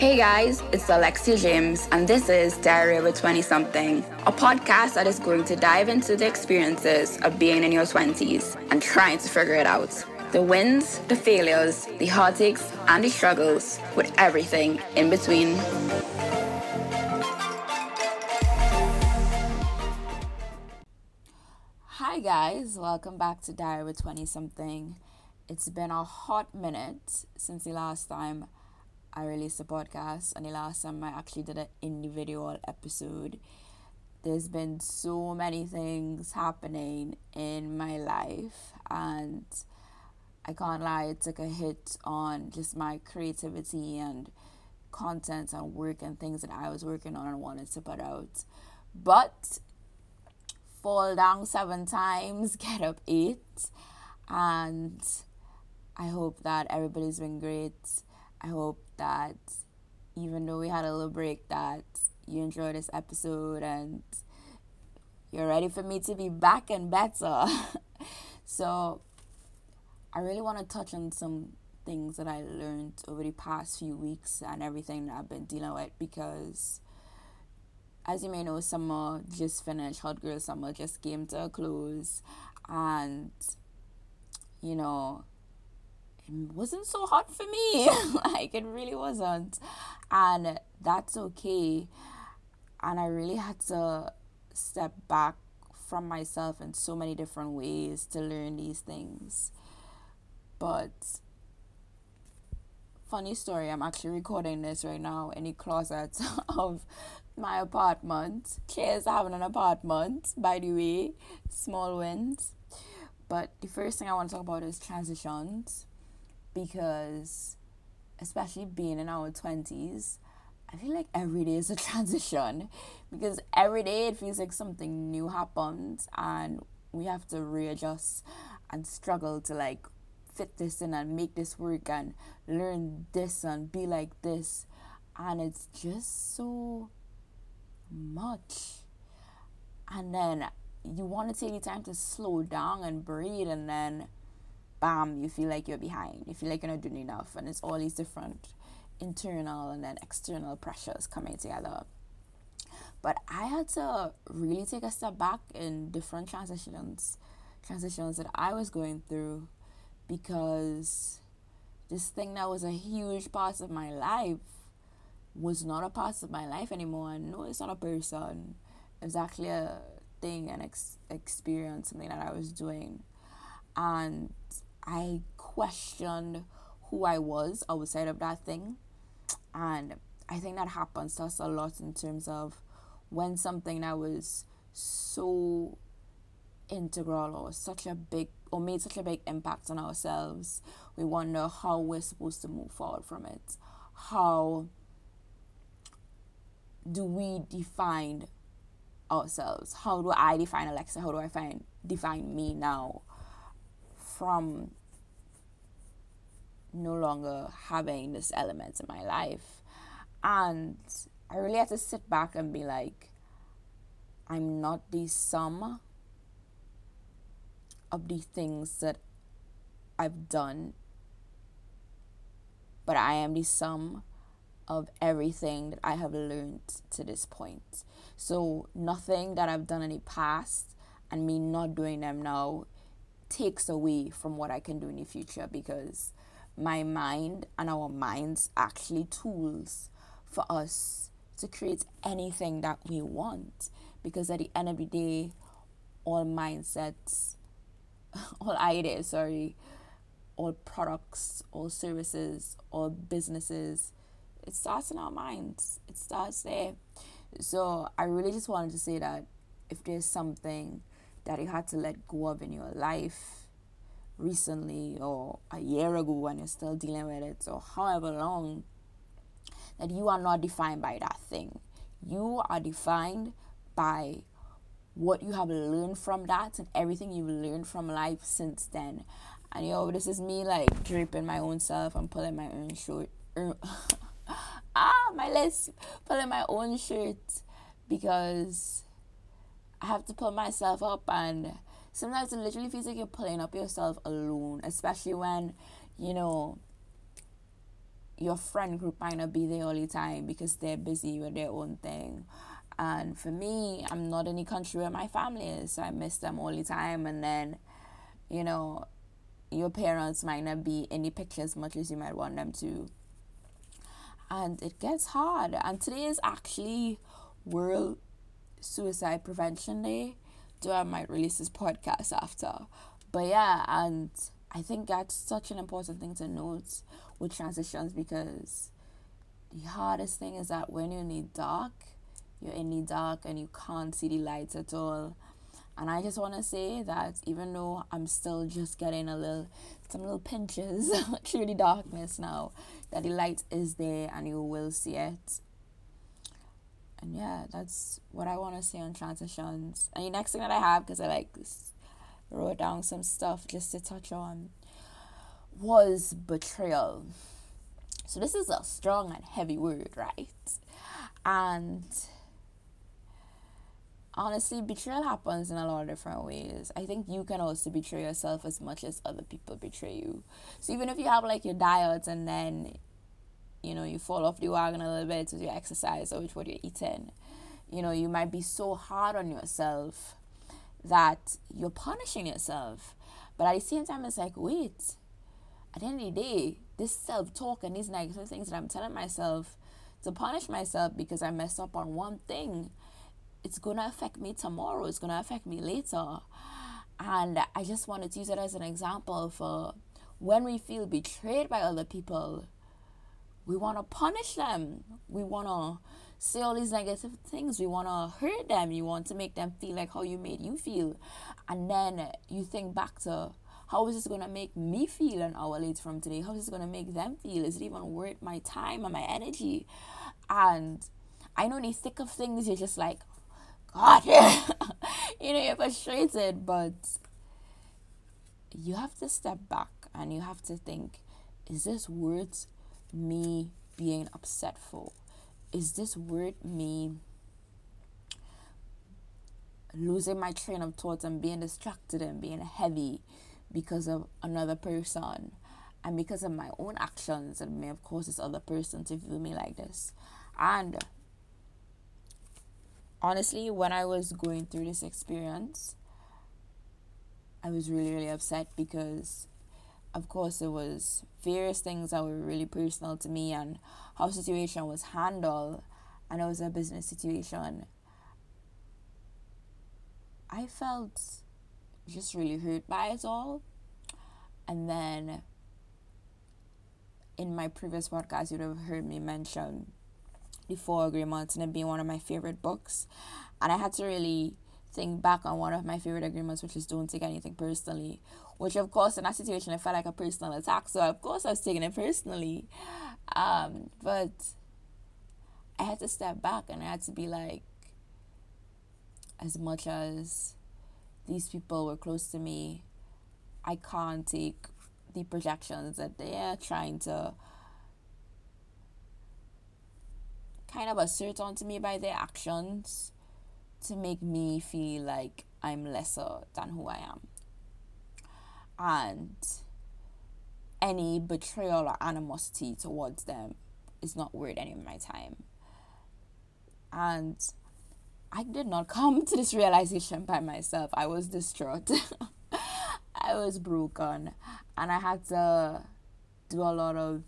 Hey guys, it's Alexia James, and this is Diary of a 20 something, a podcast that is going to dive into the experiences of being in your 20s and trying to figure it out. The wins, the failures, the heartaches, and the struggles, with everything in between. Hi guys, welcome back to Diary with 20 something. It's been a hot minute since the last time I released a podcast and the last time I actually did an individual episode. There's been so many things happening in my life and I can't lie, it took a hit on just my creativity and content and work and things that I was working on and wanted to put out. But fall down seven times, get up eight. And I hope that everybody's been great. I hope that even though we had a little break, that you enjoyed this episode and you're ready for me to be back and better. so I really want to touch on some things that I learned over the past few weeks and everything that I've been dealing with because as you may know, summer just finished. Hot Girl Summer just came to a close, and you know, it wasn't so hot for me. like it really wasn't, and that's okay. And I really had to step back from myself in so many different ways to learn these things. But funny story, I'm actually recording this right now in the closet of my apartment. Cheers having an apartment, by the way. Small wins. But the first thing I want to talk about is transitions because especially being in our twenties, I feel like every day is a transition because every day it feels like something new happens and we have to readjust and struggle to like fit this in and make this work and learn this and be like this and it's just so much. And then you want to take the time to slow down and breathe, and then bam, you feel like you're behind. You feel like you're not doing enough, and it's all these different internal and then external pressures coming together. But I had to really take a step back in different transitions, transitions that I was going through, because this thing that was a huge part of my life was not a part of my life anymore. No, it's not a person. It's actually a thing, an ex- experience, something that I was doing. And I questioned who I was outside of that thing. And I think that happens to us a lot in terms of when something that was so integral or such a big or made such a big impact on ourselves, we wonder how we're supposed to move forward from it. How do we define ourselves? How do I define Alexia? How do I find define me now from no longer having this element in my life? And I really had to sit back and be like, I'm not the sum of the things that I've done, but I am the sum of everything that I have learned to this point. So, nothing that I've done in the past and me not doing them now takes away from what I can do in the future because my mind and our minds actually tools for us to create anything that we want because at the end of the day all mindsets all ideas sorry all products all services all businesses it starts in our minds. It starts there. So I really just wanted to say that if there's something that you had to let go of in your life recently or a year ago and you're still dealing with it or however long, that you are not defined by that thing. You are defined by what you have learned from that and everything you've learned from life since then. And yo, this is me like draping my own self and pulling my own short. Er, ah, my legs pulling my own shirt because I have to pull myself up and sometimes it literally feels like you're pulling up yourself alone, especially when, you know, your friend group might not be there all the time because they're busy with their own thing. And for me, I'm not in the country where my family is, so I miss them all the time. And then, you know, your parents might not be in the picture as much as you might want them to. And it gets hard. And today is actually World Suicide Prevention Day. So I might release this podcast after. But yeah, and I think that's such an important thing to note with transitions because the hardest thing is that when you're in the dark, you're in the dark and you can't see the lights at all. And I just want to say that even though I'm still just getting a little, some little pinches through the darkness now, that the light is there and you will see it. And yeah, that's what I want to say on transitions. And the next thing that I have, because I like wrote down some stuff just to touch on, was betrayal. So this is a strong and heavy word, right? And honestly, betrayal happens in a lot of different ways. I think you can also betray yourself as much as other people betray you. So even if you have like your diet and then, you know, you fall off the wagon a little bit with your exercise or with what you're eating, you know, you might be so hard on yourself that you're punishing yourself. But at the same time, it's like, wait, at the end of the day, this self talk and these negative things that I'm telling myself to punish myself because I messed up on one thing, it's gonna affect me tomorrow, it's gonna affect me later. And I just wanted to use it as an example for when we feel betrayed by other people, we wanna punish them. We wanna say all these negative things. We wanna hurt them. You want to make them feel like how you made you feel. And then you think back to how is this going to make me feel an hour later from today? How is this going to make them feel? Is it even worth my time and my energy? And I know in the thick of things, you're just like, God, you know, you're frustrated, but you have to step back and you have to think, is this worth me being upsetful? Is this worth me losing my train of thoughts and being distracted and being heavy because of another person and because of my own actions that may have caused this other person to view me like this. And honestly, when I was going through this experience, I was really, really upset because, of course, it was various things that were really personal to me and how situation was handled, and it was a business situation. I felt just really hurt by it all. And then in my previous podcast, you'd have heard me mention The Four Agreements and it being one of my favorite books. And I had to really think back on one of my favorite agreements, which is don't take anything personally. Which, of course, in that situation, it felt like a personal attack. So, of course, I was taking it personally. Um, but I had to step back and I had to be like, as much as these people were close to me, I can't take the projections that they're trying to kind of assert onto me by their actions to make me feel like I'm lesser than who I am. And any betrayal or animosity towards them is not worth any of my time. And I did not come to this realization by myself. I was distraught. I was broken. And I had to do a lot of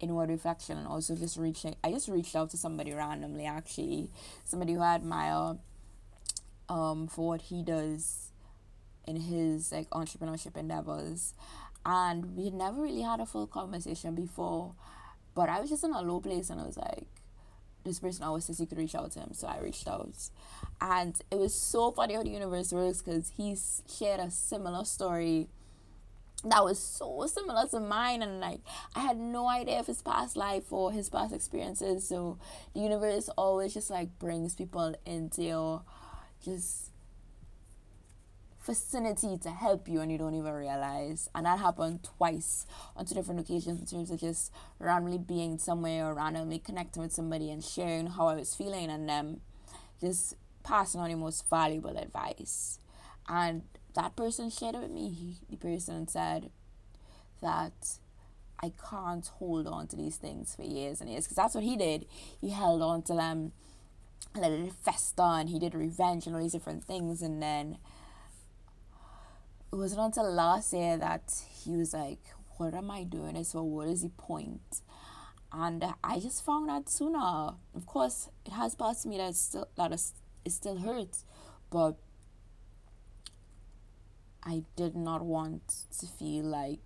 inward reflection and also just reaching I just reached out to somebody randomly actually. Somebody who I admire um for what he does in his like entrepreneurship endeavors. And we had never really had a full conversation before. But I was just in a low place and I was like, this person always says you could reach out to him, so I reached out. And it was so funny how the universe works because he shared a similar story that was so similar to mine and like I had no idea of his past life or his past experiences. So the universe always just like brings people into your just vicinity to help you and you don't even realize. And that happened twice on two different occasions in terms of just randomly being somewhere or randomly connecting with somebody and sharing how I was feeling and them just passing on the most valuable advice. And that person shared it with me. He, the person said that I can't hold on to these things for years and years because that's what he did. He held on to them, let it fester, and he did revenge and all these different things. And then it wasn't until last year that he was like, What am I doing this for? What is the point? And I just found out sooner. Of course, it has passed me that it's still that it still hurts, but I did not want to feel like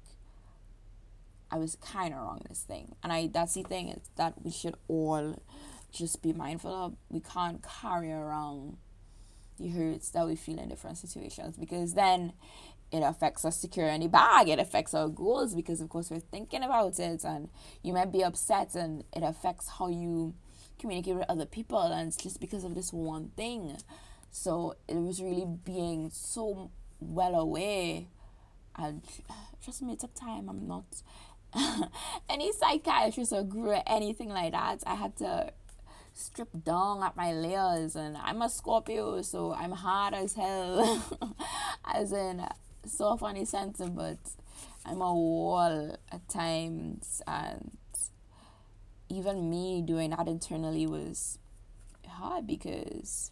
I was kind of wrong this thing. And I that's the thing is that we should all just be mindful of. We can't carry around the hurts that we feel in different situations because then it affects us security bag. It affects our goals because of course we're thinking about it and you might be upset and it affects how you communicate with other people and it's just because of this one thing. So it was really being so well aware. And trust me, it took time. I'm not any psychiatrist or guru or anything like that. I had to strip down at my layers, and I'm a Scorpio, so I'm hard as hell. as in, so funny sense, but I'm a wall at times, and even me doing that internally was hard because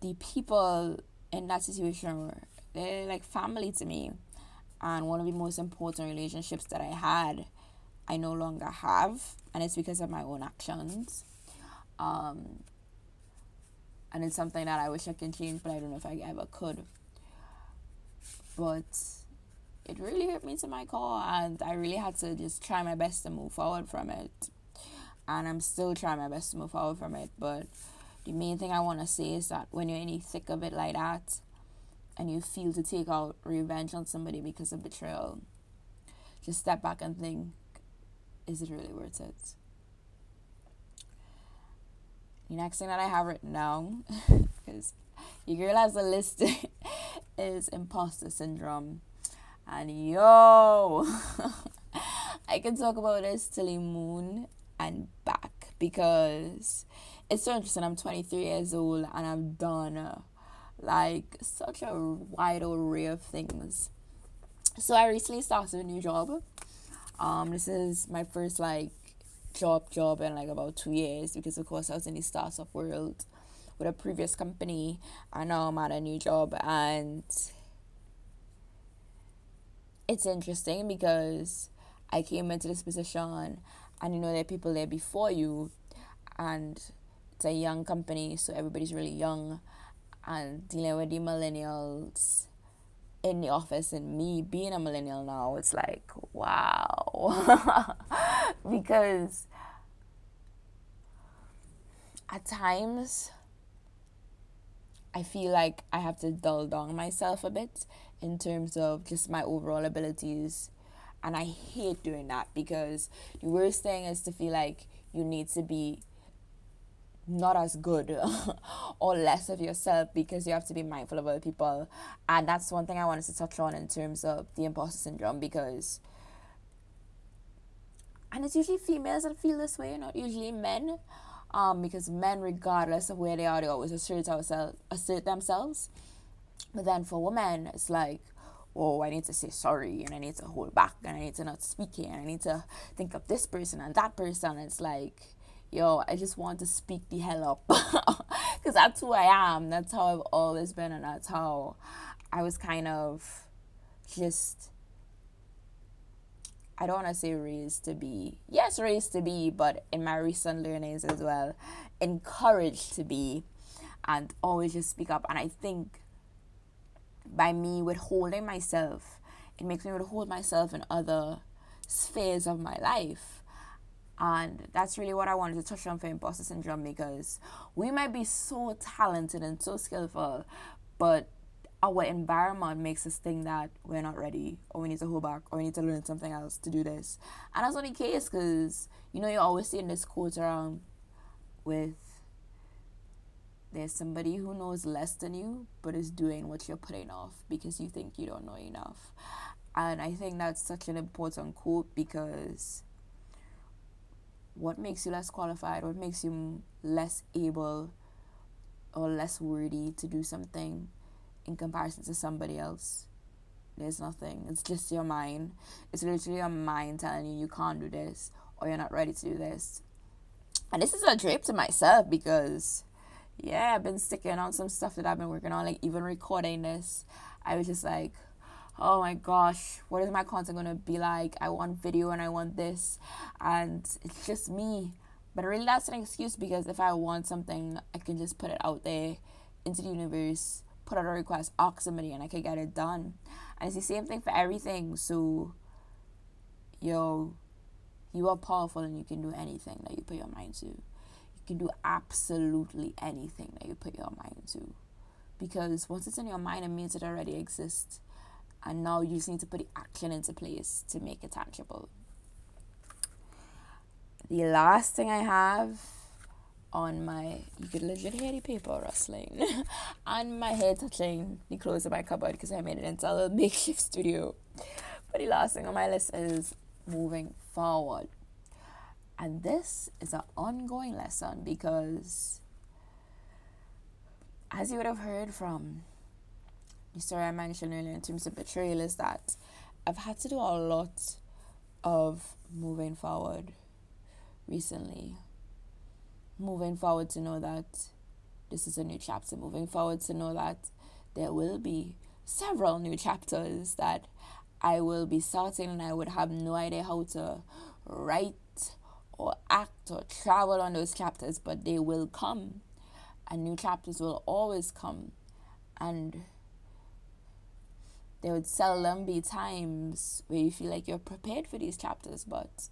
the people in that situation were they're like family to me and one of the most important relationships that I had I no longer have and it's because of my own actions. Um, and it's something that I wish I can change but I don't know if I ever could. But it really hurt me to my core and I really had to just try my best to move forward from it. And I'm still trying my best to move forward from it but the main thing I want to say is that when you're in the thick of it like that, and you feel to take out revenge on somebody because of betrayal, just step back and think, is it really worth it? The next thing that I have written down, because girl has a list, is imposter syndrome. And yo, I can talk about this till the moon and back because it's so interesting. I'm 23 years old and I've done like such a wide array of things. So I recently started a new job. Um, this is my first like job job in like about two years because of course I was in the startup world with a previous company and now I'm at a new job and it's interesting because I came into this position and you know there are people there before you and it's a young company, so everybody's really young and dealing with the millennials in the office and me being a millennial now, it's like, wow. because at times I feel like I have to dull down myself a bit in terms of just my overall abilities. And I hate doing that because the worst thing is to feel like you need to be not as good or less of yourself because you have to be mindful of other people. And that's one thing I wanted to touch on in terms of the imposter syndrome because and it's usually females that feel this way, not usually men. Um, because men, regardless of where they are, they always assert ourselves, assert themselves. But then for women, it's like, oh, I need to say sorry, and I need to hold back, and I need to not speak here, and I need to think of this person and that person. It's like, yo, I just want to speak the hell up. Because that's who I am. That's how I've always been, and that's how I was kind of just. I don't want to say raised to be. Yes, raised to be, but in my recent learnings as well, encouraged to be, and always just speak up. And I think by me withholding myself, it makes me withhold myself in other spheres of my life and that's really what I wanted to touch on for imposter syndrome because we might be so talented and so skillful, but our environment makes us think that we're not ready or we need to hold back or we need to learn something else to do this. And that's the case because, you know, you're always seeing this quote around with there's somebody who knows less than you but is doing what you're putting off because you think you don't know enough. And I think that's such an important quote because what makes you less qualified, what makes you less able or less worthy to do something in comparison to somebody else. There's nothing. It's just your mind. It's literally your mind telling you you can't do this or you're not ready to do this. And this is a trip to myself because, yeah, I've been sticking on some stuff that I've been working on, like even recording this. I was just like, oh my gosh, what is my content gonna be like? I want video and I want this, and it's just me. But really, that's an excuse because if I want something, I can just put it out there into the universe, put out a request, ask somebody, and I can get it done. And it's the same thing for everything. So, yo, you are powerful and you can do anything that you put your mind to. You can do absolutely anything that you put your mind to. Because once it's in your mind, it means it already exists. And now you just need to put the action into place to make it tangible. The last thing I have on my you could legit hear the paper rustling and my head touching the clothes of my cupboard because I made it into a little makeshift studio. But the last thing on my list is moving forward. And this is an ongoing lesson because as you would have heard from story I mentioned earlier in terms of betrayal is that I've had to do a lot of moving forward recently. Moving forward to know that this is a new chapter. Moving forward to know that there will be several new chapters that I will be starting and I would have no idea how to write or act or travel on those chapters, but they will come. And new chapters will always come. And there would seldom be times where you feel like you're prepared for these chapters, but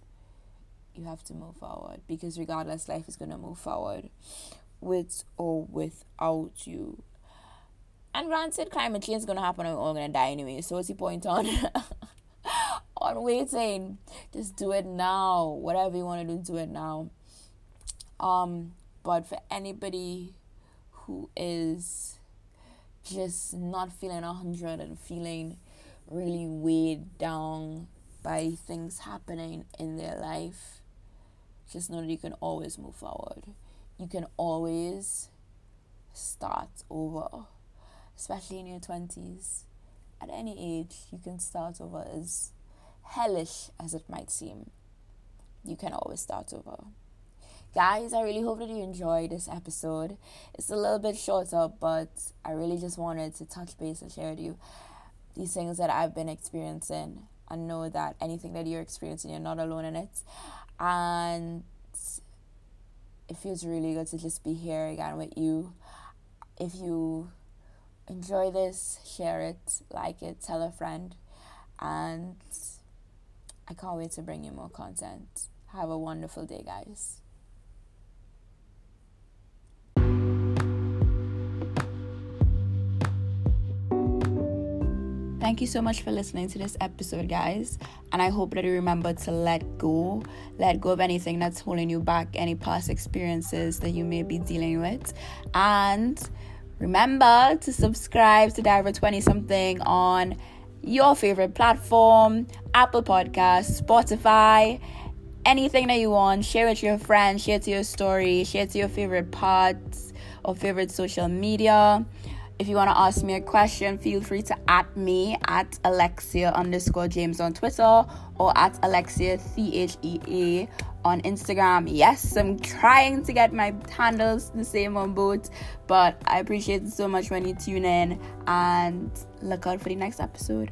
you have to move forward because regardless, life is going to move forward with or without you. And granted, climate change is going to happen and we're all going to die anyway. So what's the point on on waiting? Just do it now. Whatever you want to do, do it now. Um, but for anybody who is just not feeling a hundred and feeling really weighed down by things happening in their life, just know that you can always move forward. You can always start over, especially in your 20s. At any age, you can start over as hellish as it might seem. You can always start over. Guys, I really hope that you enjoyed this episode. It's a little bit shorter, but I really just wanted to touch base and share with you these things that I've been experiencing and know that anything that you're experiencing, you're not alone in it. And it feels really good to just be here again with you. If you enjoy this, share it, like it, tell a friend. And I can't wait to bring you more content. Have a wonderful day, guys. Thank you so much for listening to this episode, guys. And I hope that you remember to let go. Let go of anything that's holding you back, any past experiences that you may be dealing with. And remember to subscribe to Diver 20 something on your favorite platform Apple Podcasts, Spotify, anything that you want. Share it with your friends, share to your story, share to your favorite pods or favorite social media. If you want to ask me a question, feel free to at me at Alexia underscore James on Twitter or at Alexia C H E A on Instagram. Yes, I'm trying to get my handles the same on both, but I appreciate it so much when you tune in and look out for the next episode.